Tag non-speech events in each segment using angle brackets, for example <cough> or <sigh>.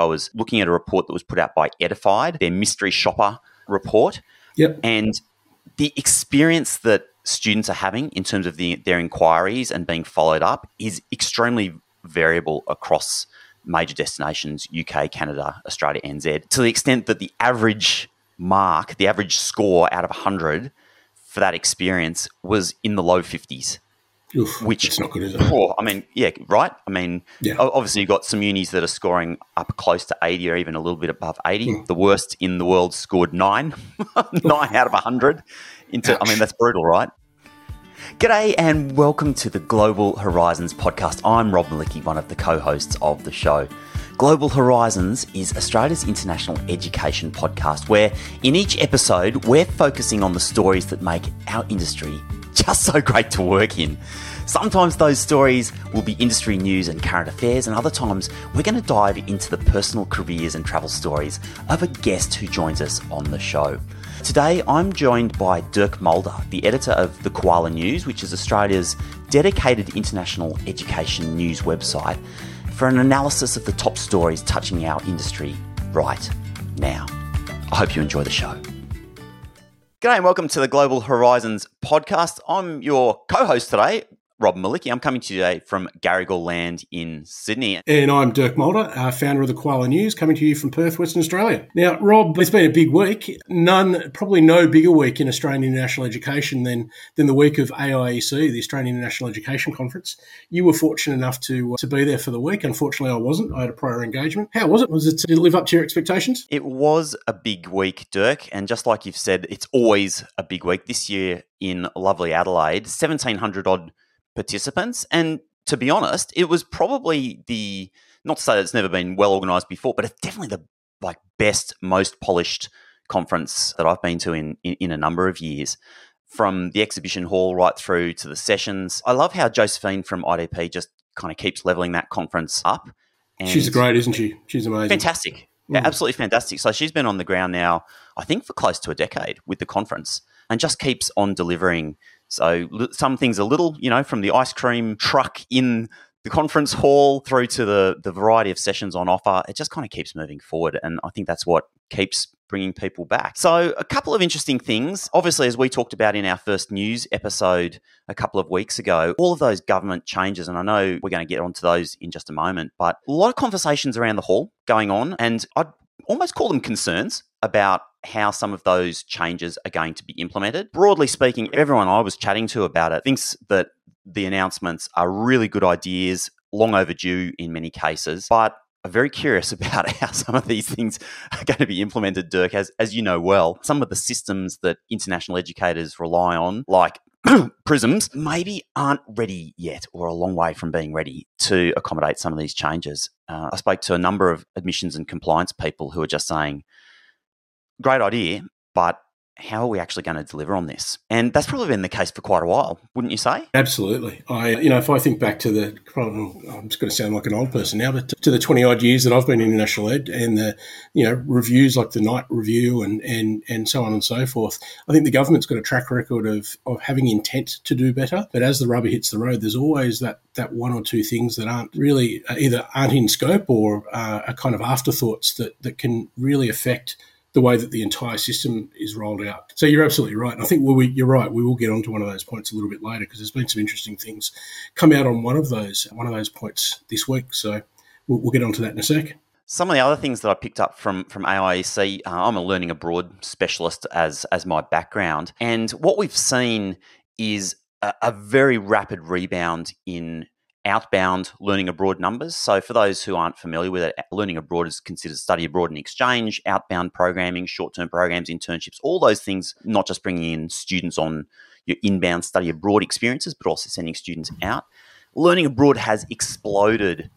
I was looking at a report that was put out by Edified, their mystery shopper report. Yep. And the experience that students are having in terms of the, their inquiries and being followed up is extremely variable across major destinations UK, Canada, Australia, NZ, to the extent that the average mark, the average score out of 100 for that experience was in the low 50s. Oof, which it's not good, is it? Oh, I mean, yeah, right. I mean, Yeah. obviously you've got some unis that are scoring up close to 80 or even a little bit above 80. Hmm. The worst in the world scored nine, <laughs> nine out of 100. Into, I mean, that's brutal, right? G'day and welcome to the Global Horizons podcast. I'm Rob Malicki, one of the co-hosts of the show. Global Horizons is Australia's international education podcast where in each episode we're focusing on the stories that make our industry just so great to work in. Sometimes those stories will be industry news and current affairs, and other times we're going to dive into the personal careers and travel stories of a guest who joins us on the show. Today, I'm joined by Dirk Mulder, the editor of The Koala News, which is Australia's dedicated international education news website, for an analysis of the top stories touching our industry right now. I hope you enjoy the show. G'day and welcome to the Global Horizons podcast. I'm your co host today, Rob Malicki. I'm coming to you today from Garrigal Land in Sydney. And I'm Dirk Mulder, uh, founder of the Koala News, coming to you from Perth, Western Australia. Now, Rob, it's been a big week. None, probably no bigger week in Australian international education than than the week of AIEC, the Australian International Education Conference. You were fortunate enough to to be there for the week. Unfortunately, I wasn't. I had a prior engagement. How was it? Was it did it live up to your expectations? It was a big week, Dirk, and just like you've said, it's always a big week. This year in lovely Adelaide, 1,700 odd participants. And to be honest, it was probably the, not to say that it's never been well organised before, but it's definitely the like best, most polished conference that I've been to in, in, in a number of years. From the exhibition hall right through to the sessions. I love how Josephine from IDP just kind of keeps leveling that conference up. She's great, isn't she? She's amazing. Fantastic. Yeah, Mm. absolutely fantastic. So she's been on the ground now, I think, for close to a decade with the conference and just keeps on delivering. So some things a little, you know, from the ice cream truck in the conference hall through to the, the variety of sessions on offer, it just kind of keeps moving forward. And I think that's what keeps bringing people back. So, a couple of interesting things. Obviously, as we talked about in our first news episode a couple of weeks ago, all of those government changes, and I know we're going to get onto those in just a moment, but a lot of conversations around the hall going on, and I'd almost call them concerns about how some of those changes are going to be implemented. Broadly speaking, everyone I was chatting to about it thinks that the announcements are really good ideas, long overdue in many cases, but I'm very curious <laughs> about how some of these things are going to be implemented, Dirk, as, as you know well. Some of the systems that international educators rely on, like <clears throat> PRISMS, maybe aren't ready yet or a long way from being ready to accommodate some of these changes. Uh, I spoke to a number of admissions and compliance people who are just saying, great idea, but how are we actually going to deliver on this? And that's probably been the case for quite a while, wouldn't you say? Absolutely. I, you know, if I think back to the, I'm just going to sound like an old person now, but to the 20 odd years that I've been in international ed and the, you know, reviews like the Knight Review and, and, and so on and so forth, I think the government's got a track record of, of having intent to do better. But as the rubber hits the road, there's always that, that one or two things that aren't really uh, either aren't in scope or uh, are kind of afterthoughts that, that can really affect the way that the entire system is rolled out. So you're absolutely right. And I think we, you're right. We will get onto one of those points a little bit later because there's been some interesting things come out on one of those one of those points this week. So we'll, we'll get onto that in a sec. Some of the other things that I picked up from from AIEC, uh, I'm a learning abroad specialist as as my background, and what we've seen is a, a very rapid rebound in outbound learning abroad numbers. So, for those who aren't familiar with it, learning abroad is considered study abroad and exchange, outbound programming, short term programs, internships, all those things, not just bringing in students on your inbound study abroad experiences, but also sending students mm-hmm. out. Learning abroad has exploded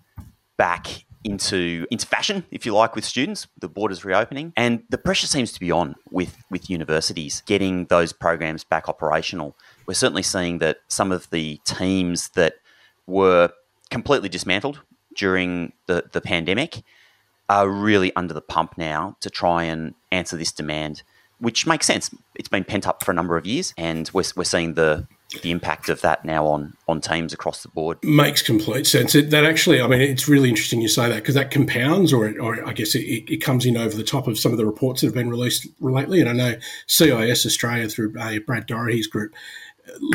back into into fashion, if you like, with students. The borders reopening, and the pressure seems to be on with with universities getting those programs back operational. We're certainly seeing that some of the teams that were completely dismantled during the, the pandemic are really under the pump now to try and answer this demand, which makes sense. It's been pent up for a number of years, and we're, we're seeing the the impact of that now on on teams across the board. Makes complete sense. It, that actually, I mean, it's really interesting you say that because that compounds, or, it, or I guess it, it, comes in over the top of some of the reports that have been released lately. And I know CIS Australia through uh, Brad Doherty's group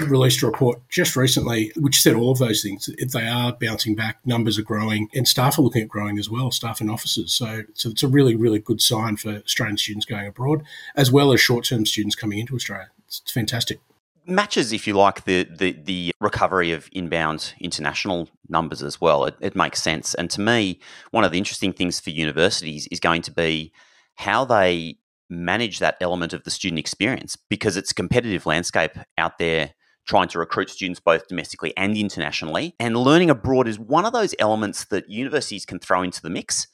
released a report just recently which said all of those things. They are bouncing back, numbers are growing, and staff are looking at growing as well, staff and officers. So, so it's a really, really good sign for Australian students going abroad, as well as short term students coming into Australia. It's, it's fantastic matches, if you like, the, the, the recovery of inbound international numbers as well. It, it, makes sense. And to me, one of the interesting things for universities is going to be how they manage that element of the student experience because it's a competitive landscape out there trying to recruit students both domestically and internationally. And learning abroad is one of those elements that universities can throw into the mix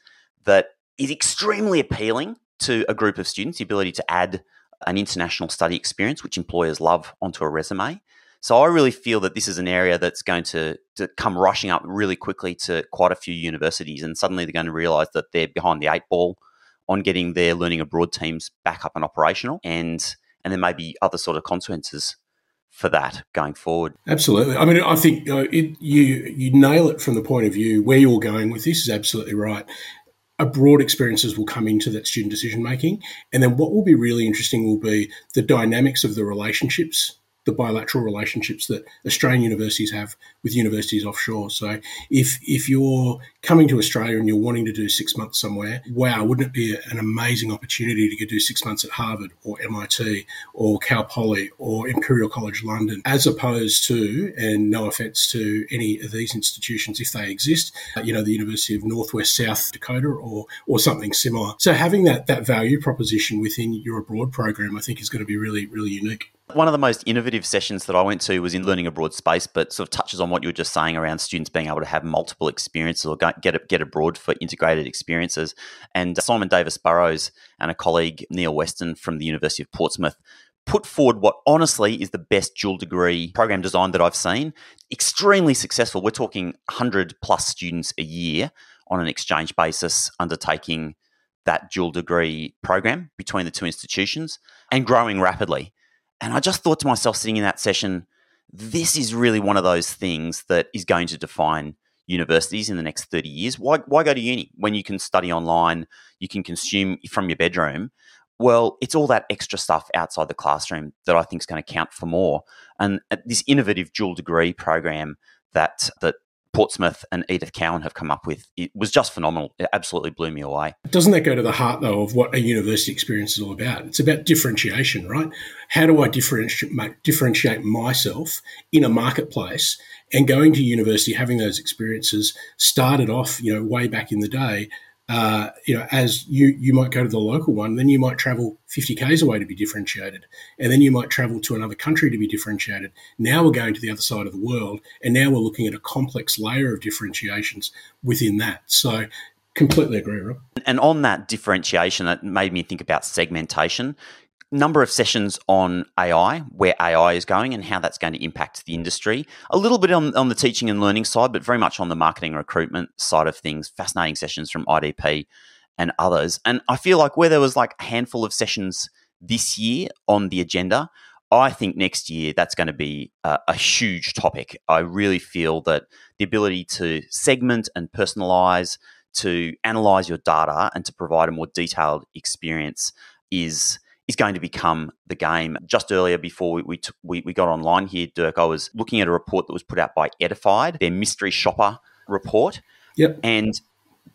that is extremely appealing to a group of students, the ability to add an international study experience, which employers love, onto a resume. So I really feel that this is an area that's going to, to come rushing up really quickly to quite a few universities, and suddenly they're going to realise that they're behind the eight ball on getting their learning abroad teams back up and operational, and and there may be other sort of consequences for that going forward. Absolutely. I mean, I think uh, it, you you nail it from the point of view where you're going with this is absolutely right abroad experiences will come into that student decision making. And then what will be really interesting will be the dynamics of the relationships the bilateral relationships that Australian universities have with universities offshore. So if if you're coming to Australia and you're wanting to do six months somewhere, wow, wouldn't it be an amazing opportunity to go do six months at Harvard or MIT or Cal Poly or Imperial College London, as opposed to, and no offence to any of these institutions if they exist, you know, the University of Northwest South Dakota or or something similar. So having that that value proposition within your abroad program, I think, is going to be really really unique. One of the most innovative sessions that I went to was in learning abroad space, but sort of touches on what you were just saying around students being able to have multiple experiences or get get abroad for integrated experiences. And Simon Davis Burrows and a colleague Neil Weston from the University of Portsmouth put forward what honestly is the best dual degree program design that I've seen. Extremely successful. We're talking 100 plus students a year on an exchange basis undertaking that dual degree program between the two institutions and growing rapidly. And I just thought to myself, sitting in that session, this is really one of those things that is going to define universities in the next 30 years. Why, why go to uni when you can study online, you can consume from your bedroom? Well, it's all that extra stuff outside the classroom that I think is going to count for more. And uh, this innovative dual degree program that that Portsmouth and Edith Cowan have come up with it was just phenomenal. It absolutely blew me away. Doesn't that go to the heart, though, of what a university experience is all about? It's about differentiation, right? How do I differentiate, differentiate myself in a marketplace? And going to university, having those experiences started off, you know, way back in the day uh, you know, as you you might go to the local one, then you might travel 50 k's away to be differentiated, and then you might travel to another country to be differentiated. Now we're going to the other side of the world, and now we're looking at a complex layer of differentiations within that. So, completely agree, Rob. And on that differentiation, that made me think about segmentation number of sessions on AI, where AI is going and how that's going to impact the industry. A little bit on, on the teaching and learning side, but very much on the marketing recruitment side of things. Fascinating sessions from IDP and others. And I feel like where there was like a handful of sessions this year on the agenda, I think next year that's going to be a, a huge topic. I really feel that the ability to segment and personalize, to analyze your data, and to provide a more detailed experience is is going to become the game. Just earlier, before we, we, t- we, we got online here, Dirk, I was looking at a report that was put out by Edified, their mystery shopper report. Yep. And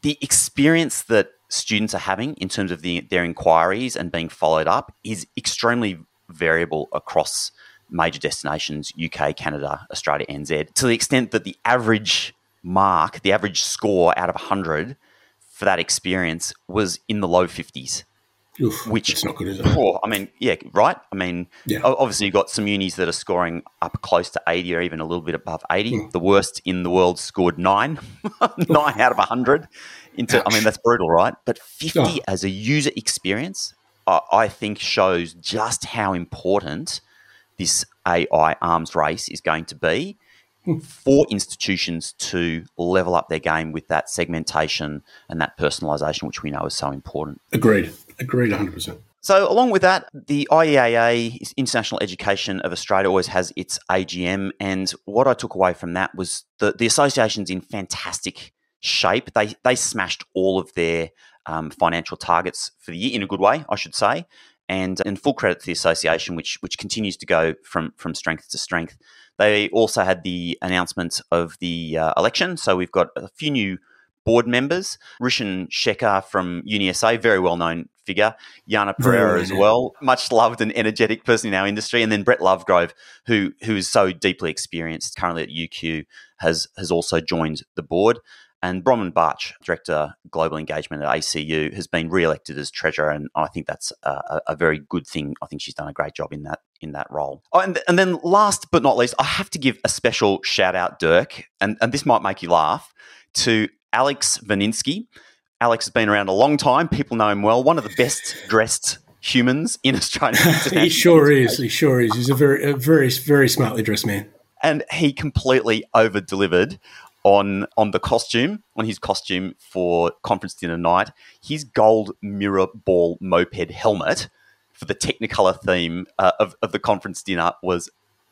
the experience that students are having in terms of the, their inquiries and being followed up is extremely variable across major destinations UK, Canada, Australia, NZ, to the extent that the average mark, the average score out of 100 for that experience was in the low 50s. Oof, which is not good, is it? Oh, I mean, yeah, right. I mean, yeah. obviously you've got some unis that are scoring up close to eighty or even a little bit above eighty. Mm. The worst in the world scored nine, <laughs> nine out of hundred. Into, Ouch. I mean, that's brutal, right? But fifty oh. as a user experience, I, I think shows just how important this AI arms race is going to be. For institutions to level up their game with that segmentation and that personalization, which we know is so important. Agreed. Agreed 100%. So, along with that, the IEAA, International Education of Australia, always has its AGM. And what I took away from that was the, the association's in fantastic shape. They, they smashed all of their um, financial targets for the year in a good way, I should say. And, and full credit to the association, which, which continues to go from, from strength to strength. They also had the announcement of the uh, election. So, we've got a few new board members. Rishan Shekhar from UniSA, very well known figure. Yana Pereira as well, much loved and energetic person in our industry. And then Brett Lovegrove, who who is so deeply experienced currently at UQ, has has also joined the board. And Bronwyn Barch, Director Global Engagement at ACU, has been re-elected as Treasurer, and I think that's a, a, very good thing. I think she's done a great job in that in that role. Oh, and, and then last but not least, I have to give a special shout out, Dirk, and, and this might make you laugh, to Alex Vaninsky. Alex has been around a long time. People know him well. One of the best dressed humans in <laughs> Australia. <laughs> he sure is. He sure is. He's a very, a very, very smartly dressed man. And he completely over delivered on on the costume, on his costume for conference dinner night. His gold mirror ball moped helmet for the Technicolor theme uh, of, of the conference dinner was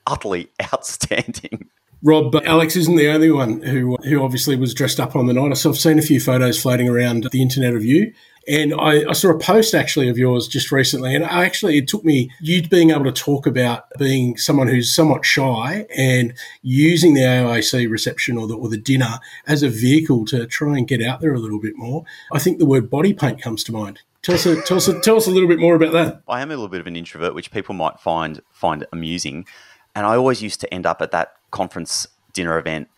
utterly <laughs> outstanding. Rob, Alex isn't the only one who who obviously was dressed up on the night. So I've seen a few photos floating around the internet of you. And I, I, saw a post actually of yours just recently, and I actually it took me you being able to talk about being someone who's somewhat shy and using the AIC reception or the, or the dinner as a vehicle to try and get out there a little bit more. I think the word body paint comes to mind. Tell us, a, tell us, a, tell us a little bit more about that. I am a little bit of an introvert, which people might find find amusing, and I always used to end up at that conference dinner event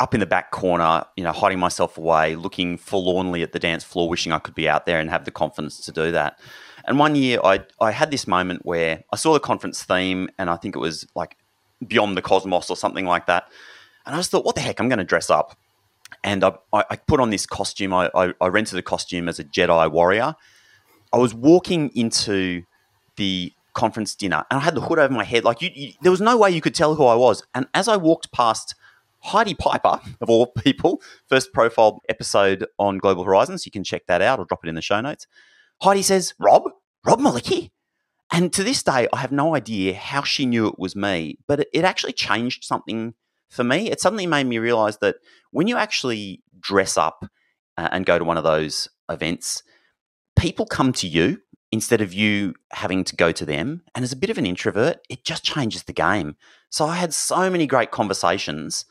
up in the back corner, you know, hiding myself away, looking forlornly at the dance floor, wishing I could be out there and have the confidence to do that. And one year I, I had this moment where I saw the conference theme and I think it was like Beyond the Cosmos or something like that. And I just thought, what the heck, I'm going to dress up. And I, I put on this costume. I, I, I rented a costume as a Jedi warrior. I was walking into the conference dinner and I had the hood over my head. Like you, you, there was no way you could tell who I was. And as I walked past Heidi Piper, of all <laughs> people, first profile episode on Global Horizons, you can check that out. I'll drop it in the show notes. Heidi says, Rob, Rob Malicki. And to this day, I have no idea how she knew it was me, but it, it actually changed something for me. It suddenly made me realize that when you actually dress up uh, and go to one of those events, people come to you instead of you having to go to them. And as a bit of an introvert, it just changes the game. So I had so many great conversations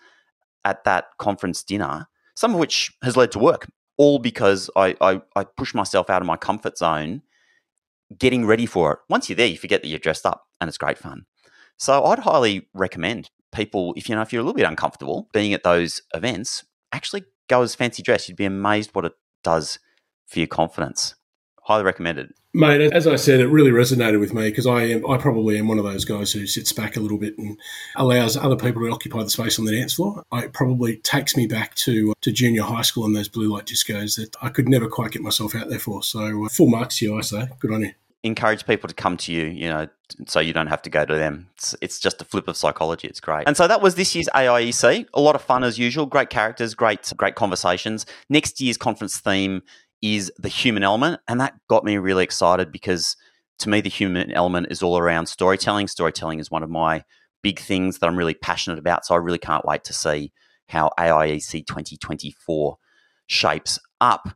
at that conference dinner, some of which has led to work, all because I, I, I push myself out of my comfort zone getting ready for it. Once you're there, you forget that you're dressed up and it's great fun. So I'd highly recommend people, if you know, if you're a little bit uncomfortable being at those events, actually go as fancy dress. You'd be amazed what it does for your confidence highly recommended. Mate, as I said, it really resonated with me because I am, I probably am one of those guys who sits back a little bit and allows other people to occupy the space on the dance floor. It probably takes me back to to junior high school and those blue light discos that I could never quite get myself out there for. So uh, full marks to you, I say. Good on you. Encourage people to come to you, you know, so you don't have to go to them. It's, it's just a flip of psychology. It's great. And so that was this year's AIEC. A lot of fun as usual. Great characters, great, great conversations. Next year's conference theme is the human element. And that got me really excited because to me, the human element is all around storytelling. Storytelling is one of my big things that I'm really passionate about. So I really can't wait to see how AIEC 2024 shapes up.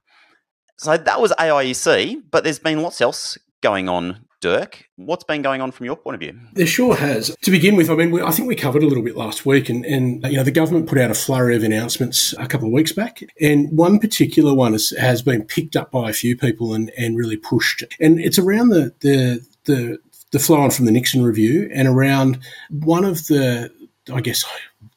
So that was AIEC, but there's been lots else going on Dirk, what's been going on from your point of view? There sure has. To begin with, I mean, we, I think we covered a little bit last week, and, and you know, the government put out a flurry of announcements a couple of weeks back, and one particular one has, has been picked up by a few people and, and really pushed, and it's around the the the the flow on from the Nixon review and around one of the I guess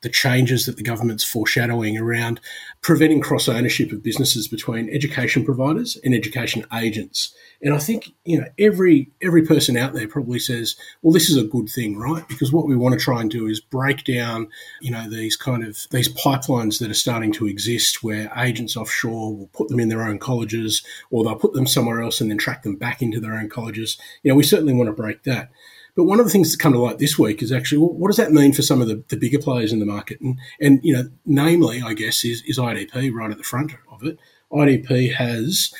the changes that the government's foreshadowing around preventing cross ownership of businesses between education providers and education agents. And I think you know every every person out there probably says, "Well, this is a good thing, right?" Because what we want to try and do is break down, you know, these kind of these pipelines that are starting to exist, where agents offshore will put them in their own colleges, or they'll put them somewhere else and then track them back into their own colleges. You know, we certainly want to break that. But one of the things that's come to light this week is actually well, what does that mean for some of the, the bigger players in the market? And, and you know, namely, I guess, is, is IDP right at the front of it. IDP has,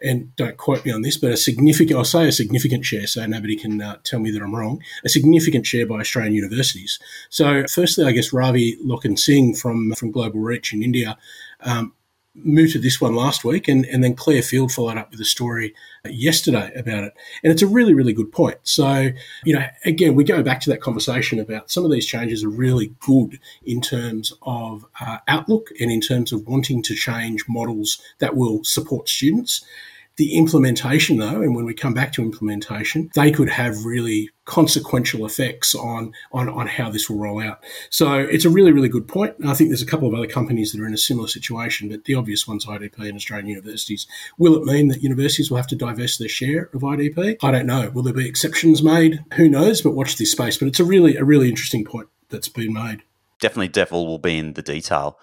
and don't quote me on this, but a significant, I'll say a significant share, so nobody can uh, tell me that I'm wrong, a significant share by Australian universities. So, firstly, I guess Ravi Lochan Singh from, from Global Reach in India um, mooted this one last week, and, and then Claire Field followed up with a story yesterday about it. And it's a really, really good point. So, you know, again, we go back to that conversation about some of these changes are really good in terms of uh, outlook and in terms of wanting to change models that will support students. The implementation, though, and when we come back to implementation, they could have really consequential effects on, on, on how this will roll out. So it's a really, really good point. I think there's a couple of other companies that are in a similar situation, but the obvious one's IDP and Australian universities. Will it mean that universities will have to divest their share of IDP? I don't know. Will there be exceptions made? Who knows? But watch this space. But it's a really, a really interesting point that's been made. Definitely, devil will be in the detail.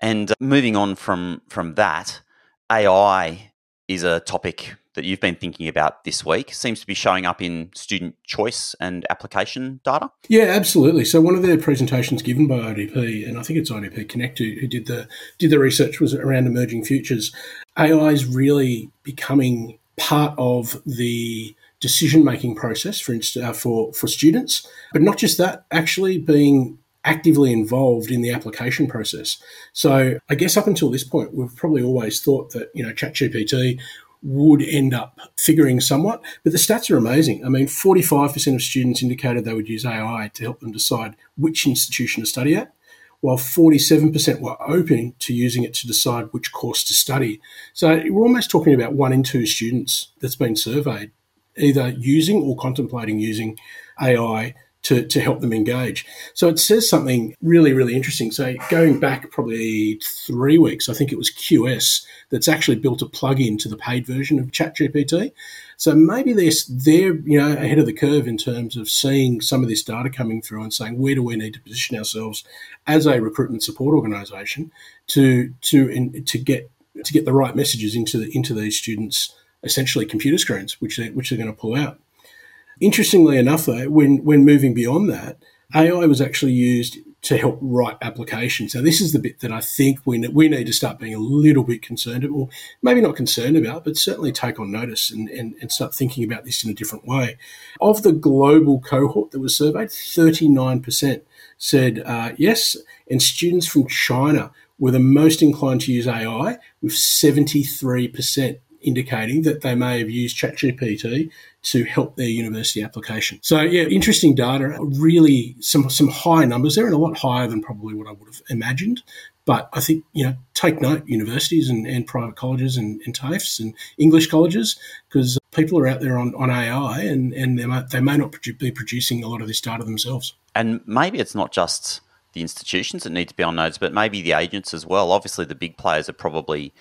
And uh, moving on from from that, AI is a topic that you've been thinking about this week. Seems to be showing up in student choice and application data. Yeah, absolutely. So one of the presentations given by IDP, and I think it's IDP Connect who, who did the did the research, was around emerging futures. AI is really becoming part of the decision making process for uh, for for students, but not just that. Actually, being actively involved in the application process. So I guess up until this point, we've probably always thought that, you know, ChatGPT would end up figuring somewhat, but the stats are amazing. I mean, 45% of students indicated they would use AI to help them decide which institution to study at, while 47% were open to using it to decide which course to study. So we're almost talking about one in two students that's been surveyed either using or contemplating using AI to, to help them engage. So it says something really, really interesting. So going back probably three weeks, I think it was QS that's actually built a plug-in to the paid version of ChatGPT. So maybe they're, they're you know ahead of the curve in terms of seeing some of this data coming through and saying where do we need to position ourselves as a recruitment support organisation to to in, to get to get the right messages into the, into these students essentially computer screens which they, which they're going to pull out. Interestingly enough, though, when, when moving beyond that, AI was actually used to help write applications. Now, this is the bit that I think we, we need to start being a little bit concerned about, or maybe not concerned about, but certainly take on notice and, and, and start thinking about this in a different way. Of the global cohort that was surveyed, 39% said uh, yes, and students from China were the most inclined to use AI, with 73% indicating that they may have used ChatGPT to help their university application. So yeah, interesting data. Really, some some high numbers there, and a lot higher than probably what I would have imagined. But I think you know, take note, universities and, and private colleges and, and TAFEs and English colleges, because people are out there on, on AI, and and they may, they may not be producing a lot of this data themselves. And maybe it's not just the institutions that need to be on nodes, but maybe the agents as well. Obviously, the big players are probably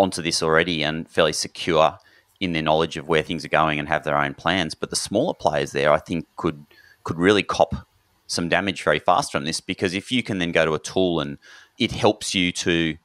onto this already and fairly secure in their knowledge of where things are going and have their own plans. But the smaller players there, I think, could could really cop some damage very fast from this because if you can then go to a tool and it helps you to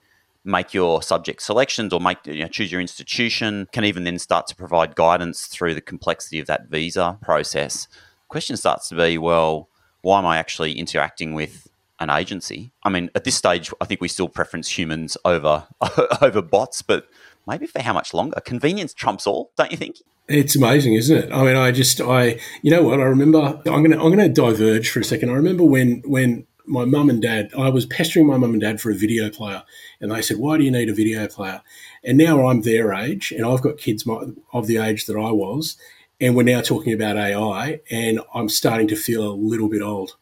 make your subject selections or make you know, choose your institution, can even then start to provide guidance through the complexity of that visa process. Question starts to be, well, why am I actually interacting with an agency? I mean, at this stage, I think we still preference humans over <laughs> over bots, but maybe for how much longer? Convenience trumps all, don't you think? It's amazing, isn't it? I mean, I just, I, you know what? I remember. I'm gonna, I'm gonna diverge for a second. I remember when, when my mum and dad, I was pestering my mum and dad for a video player, and they said, "Why do you need a video player?" And now I'm their age, and I've got kids of the age that I was, and we're now talking about AI, and I'm starting to feel a little bit old.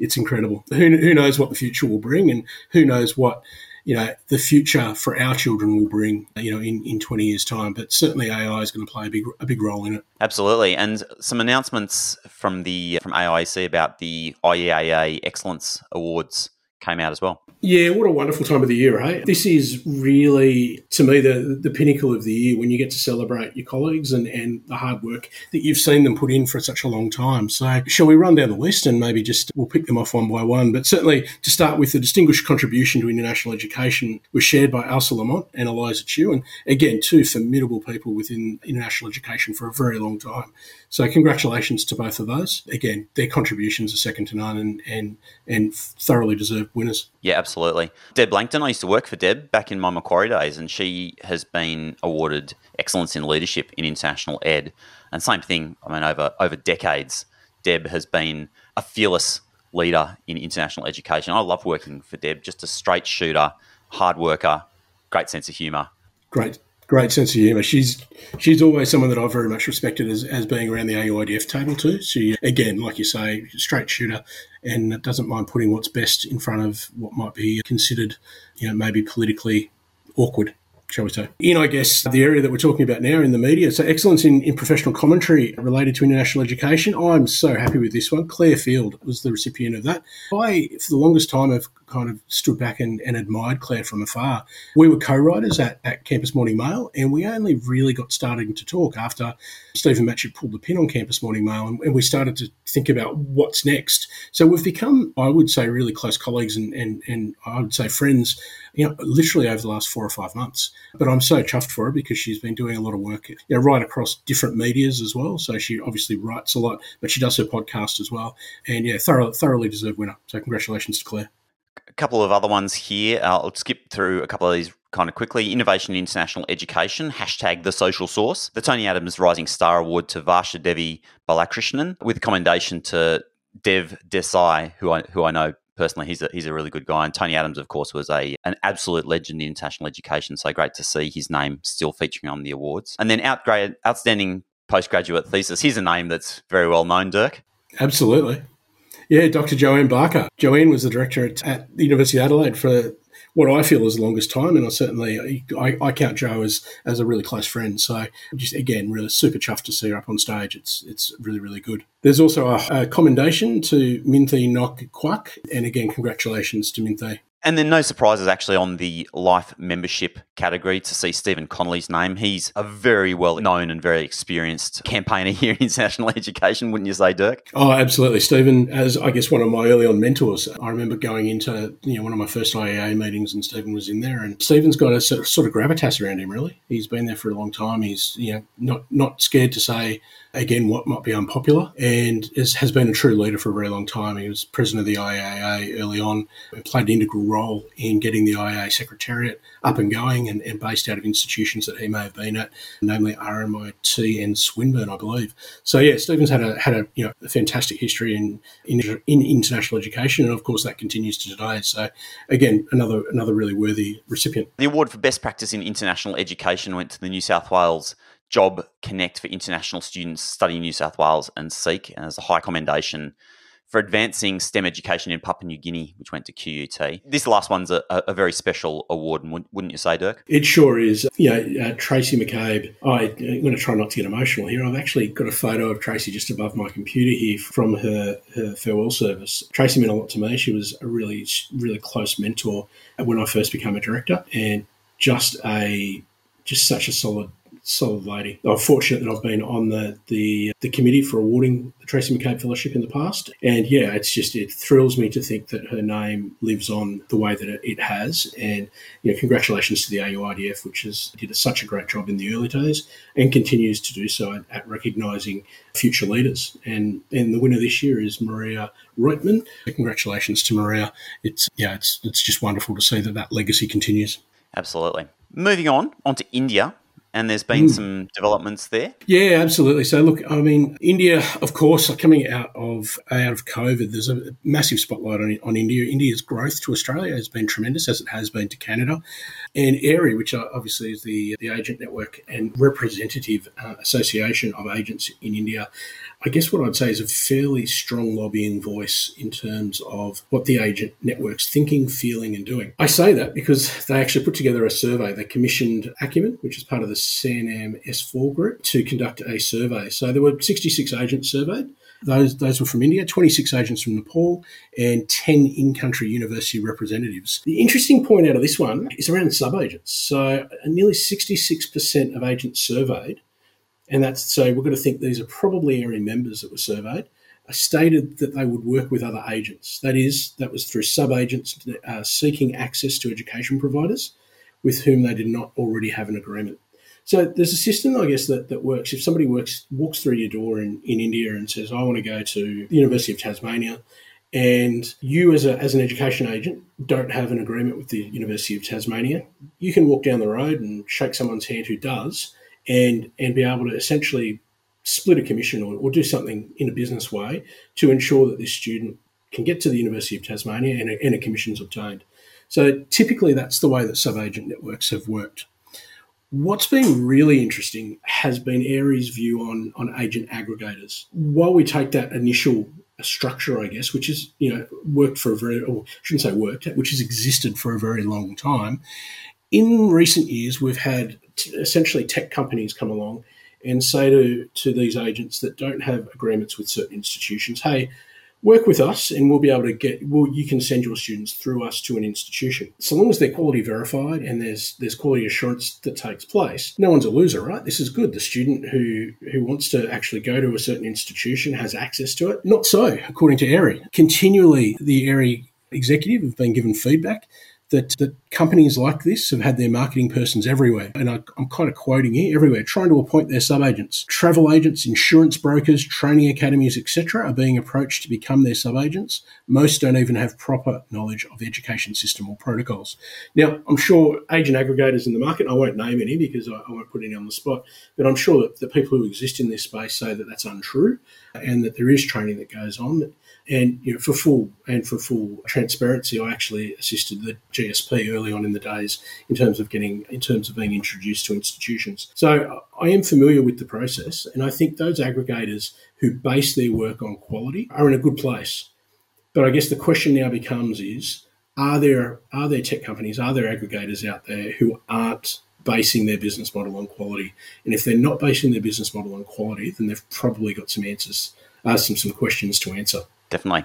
It's incredible. Who, who knows what the future will bring, and who knows what you know, the future for our children will bring, you know, in, in 20 years' time. But certainly AI is going to play a big, a big role in it. Absolutely. And some announcements from the from aic about the IEAA Excellence Awards came out as well. Yeah, what a wonderful time of the year, hey? This is really, to me, the, the pinnacle of the year when you get to celebrate your colleagues and, and the hard work that you've seen them put in for such a long time. So, shall we run down the list and maybe just we'll pick them off one by one? But certainly, to start with, the distinguished contribution to international education was shared by Elsa Lamont and Eliza Chu. And again, two formidable people within international education for a very long time. So, congratulations to both of those. Again, their contributions are second to none and, and, and thoroughly deserved winners. Yeah, absolutely. Deb Langton, I used to work for Deb back in my Macquarie days, and she has been awarded Excellence in Leadership in International Ed. And same thing, I mean, over, over decades, Deb has been a fearless leader in international education. I love working for Deb, just a straight shooter, hard worker, great sense of humour. Great, great sense of humour. She's she's always someone that I've very much respected as, as being around the AUIDF table too. She again, like you say, straight shooter, and doesn't mind putting what's best in front of what might be considered, you know, maybe politically awkward shall we say. In, I guess, the area that we're talking about now in the media. So, excellence in, in professional commentary related to international education. I'm so happy with this one. Claire Field was the recipient of that. I, for the longest time, have kind of stood back and, and admired Claire from afar. We were co writers at, at Campus Morning Mail, and we only really got started to talk after Stephen Matchett pulled the pin on Campus Morning Mail, and, and we started to think about what's next. So, we've become, I would say, really close colleagues and, and, and I would say friends you know, literally over the last four or five months. But I'm so chuffed for her because she's been doing a lot of work, you know, right across different medias as well. So she obviously writes a lot, but she does her podcast as well. And yeah, thoroughly, thoroughly deserved winner. So congratulations to Claire. Couple of other ones here. Uh, I'll skip through a couple of these kind of quickly. Innovation in International Education, hashtag the social source. The Tony Adams Rising Star Award to Varsha Devi Balakrishnan with a commendation to Dev Desai, who I, who I know personally, he's a, he's a really good guy. And Tony Adams, of course, was a an absolute legend in international education. So great to see his name still featuring on the awards. And then outgrade, outstanding postgraduate thesis. Here's a name that's very well known, Dirk. Absolutely. Yeah, Dr. Joanne Barker. Joanne was the director at, at the University of Adelaide for what I feel is the longest time, and I certainly I, I, count Joe as as a really close friend. So just again, really super chuffed to see her up on stage. It's it's really really good. There's also a, a commendation to Minthe Nok Kwak, and again, congratulations to Minthe. And then no surprises actually on the life membership category to see Stephen Connolly's name. He's a very well known and very experienced campaigner <laughs> here in international education, wouldn't you say, Dirk? Oh, absolutely. Stephen, as I guess one of my early on mentors, I remember going into you know one of my first IEA meetings and Stephen was in there and Stephen's got a sort of gravitas around him really. He's been there for a long time. He's you know not not scared to say again what might be unpopular and is, has been a true leader for a very long time. He was president of the IAA early on played an integral role in getting the IAA secretariat up and going and, and, based out of institutions that he may have been at, namely RMIT and Swinburne, I believe. So yeah, Stephen's had a had a you know a fantastic history in, in in international education, and of course that continues to today. So again, another another really worthy recipient. The award for best practice in international education went to the New South Wales Job Connect for international students studying New South Wales and SEEK, and as a high commendation for advancing STEM education in Papua New Guinea, which went to QUT. This last one's a, a very special award, wouldn't you say, Dirk? It sure is. You know, uh, Tracy McCabe, I, am going to try not to get emotional here. I've actually got a photo of Tracy just above my computer here from her, her farewell service. Tracy meant a lot to me. She was a really, really close mentor when I first became a director and just a just such a solid solid lady. I'm fortunate that I've been on the, the the committee for awarding the Tracy McCabe Fellowship in the past, and yeah, it's just it thrills me to think that her name lives on the way that it has. And you know, congratulations to the AUIDF, which has did such a great job in the early days and continues to do so at, at recognising future leaders. And and the winner this year is Maria Reutman. Congratulations to Maria. It's yeah, it's it's just wonderful to see that that legacy continues. Absolutely. Moving on, on to India and there's been mm. some developments there. Yeah, absolutely. So look, I mean, India, of course, coming out of out of COVID, there's a massive spotlight on, on India. India's growth to Australia has been tremendous, as it has been to Canada, and AAERI, which obviously is the the agent network and representative uh, association of agents in India, I guess what I'd say is a fairly strong lobbying voice in terms of what the agent network's thinking, feeling, and doing. I say that because they actually put together a survey. They commissioned Acumen, which is part of the CNM S4 group, to conduct a survey. So there were 66 agents surveyed. Those, those were from India, 26 agents from Nepal, and 10 in country university representatives. The interesting point out of this one is around sub agents. So, nearly 66% of agents surveyed and that's so we're going to think these are probably AAERI members that were surveyed, stated that they would work with other agents. That is, that was through sub agents uh, seeking access to education providers with whom they did not already have an agreement. So there's a system, I guess, that, that works. If somebody works walks through your door in, in India and says, I want to go to the University of Tasmania and you as, a, as an education agent don't have an agreement with the University of Tasmania, you can walk down the road and shake someone's hand who does and, and be able to essentially split a commission or, or do something in a business way to ensure that this student can get to the University of Tasmania and a, and a commission is obtained. So typically that's the way that sub-agent networks have worked. What's been really interesting has been AAERI's view on, on agent aggregators. While we take that initial structure, I guess, which has you know worked for a very, or I shouldn't say worked, which has existed for a very long time. In recent years, we've had t- essentially tech companies come along and say to to these agents that don't have agreements with certain institutions, "Hey, work with us and we'll be able to get well you can send your students through us to an institution. So long as they're quality verified and there's there's quality assurance that takes place no one's a loser right? This is good. The student who who wants to actually go to a certain institution has access to it. Not so according to AAERI continually the AAERI executive have been given feedback that, that companies like this have had their marketing persons everywhere. And I, am kind of quoting here everywhere, trying to appoint their sub agents. Travel agents, insurance brokers, training academies, etc., are being approached to become their sub agents. Most don't even have proper knowledge of the education system or protocols. Now, I'm sure agent aggregators in the market, I won't name any because I, I won't put any on the spot, but I'm sure that the people who exist in this space say that that's untrue and that there is training that goes on. And you know, for full and for full transparency, I actually assisted the GSP early on in the days in terms of getting in terms of being introduced to institutions. So I am familiar with the process, and I think those aggregators who base their work on quality are in a good place. But I guess the question now becomes: is are there are there tech companies, are there aggregators out there who aren't basing their business model on quality? And if they're not basing their business model on quality, then they've probably got some answers, uh, some some questions to answer definitely.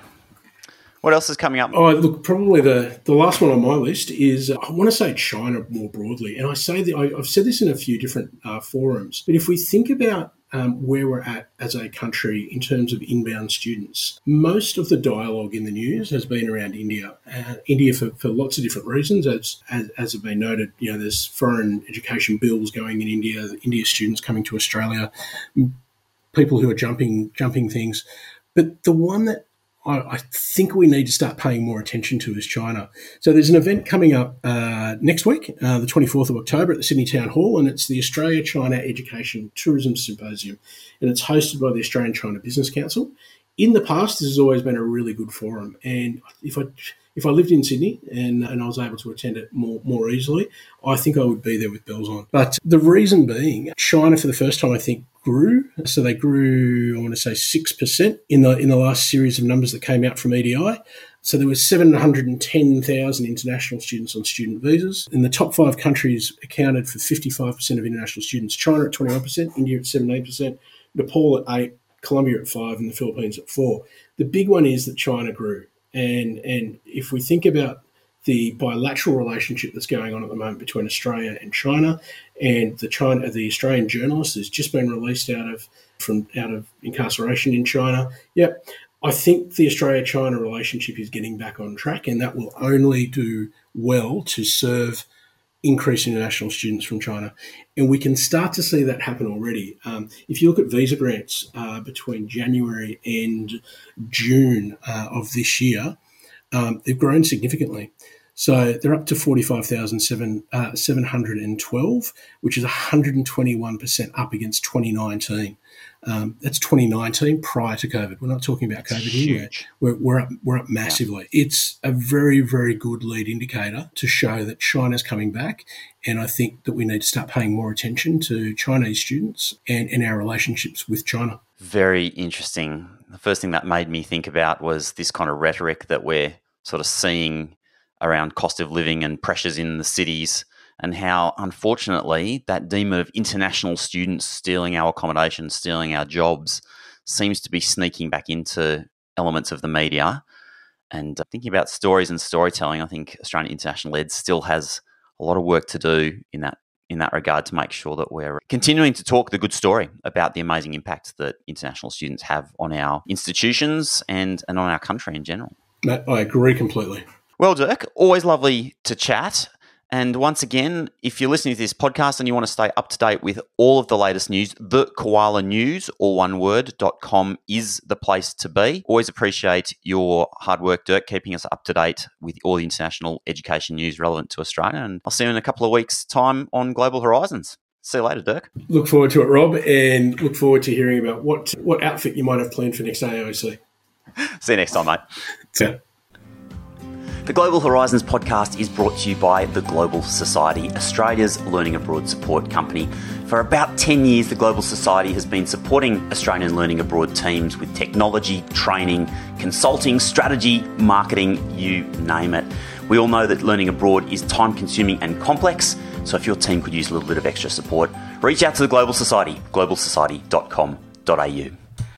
What else is coming up? Oh, look, probably the, the last one on my list is I want to say China more broadly. And I say that I, have said this in a few different uh, forums, but if we think about um, where we're at as a country in terms of inbound students. Most of the dialogue in the news has been around India. Uh, India for, for lots of different reasons, as, as as have been noted. You know, there's foreign education bills going in India. India students coming to Australia, people who are jumping jumping things. But the one that I, think we need to start paying more attention to is China. So there's an event coming up uh, next week, uh, the 24th of October at the Sydney Town Hall, and it's the Australia China Education Tourism Symposium, and it's hosted by the Australian China Business Council. In the past, this has always been a really good forum, and if I if I lived in Sydney and, and I was able to attend it more more easily, I think I would be there with bells on. But the reason being, China for the first time, I think grew. So they grew, I want to say, six percent in the in the last series of numbers that came out from EDI. So there were 710,000 international students on student visas. And the top five countries accounted for 55% of international students. China at 21%, India at 17%, Nepal at 8 Colombia at 5 and the Philippines at 4. The big one is that China grew. And, and if we think about the bilateral relationship that's going on at the moment between Australia and China, and the China the Australian journalist has just been released out of from out of incarceration in China. Yep. I think the Australia China relationship is getting back on track, and that will only do well to serve increase international students from China. And we can start to see that happen already. Um, if you look at visa grants uh, between January and June uh, of this year, um, they've grown significantly. So they're up to 45,712, uh, which is 121% up against 2019. Um, that's 2019 prior to COVID. We're not talking about COVID here. We're, we're, up, we're up massively. Yeah. It's a very, very good lead indicator to show that China's coming back. And I think that we need to start paying more attention to Chinese students and, and our relationships with China. Very interesting. The first thing that made me think about was this kind of rhetoric that we're sort of seeing around cost of living and pressures in the cities and how unfortunately that demon of international students stealing our accommodation, stealing our jobs seems to be sneaking back into elements of the media. And uh, thinking about stories and storytelling, I think Australian International Ed still has a lot of work to do in that in that regard to make sure that we're continuing to talk the good story about the amazing impact that international students have on our institutions and, and on our country in general. Matt, I agree completely. Well, Dirk, always lovely to chat. And once again, if you're listening to this podcast and you want to stay up to date with all of the latest news, the koala news, all one word, dot com is the place to be. Always appreciate your hard work, Dirk, keeping us up to date with all the international education news relevant to Australia. And I'll see you in a couple of weeks' time on Global Horizons. See you later, Dirk. Look forward to it, Rob, and look forward to hearing about what what outfit you might have planned for next AOC. <laughs> See you next time, mate. Yeah. The Global Horizons podcast is brought to you by the Global Society, Australia's learning abroad support company. For about 10 years, the Global Society has been supporting Australian learning abroad teams with technology, training, consulting, strategy, marketing, you name it. We all know that learning abroad is time consuming and complex, so if your team could use a little bit of extra support, reach out to the Global Society, globalsociety.com.au.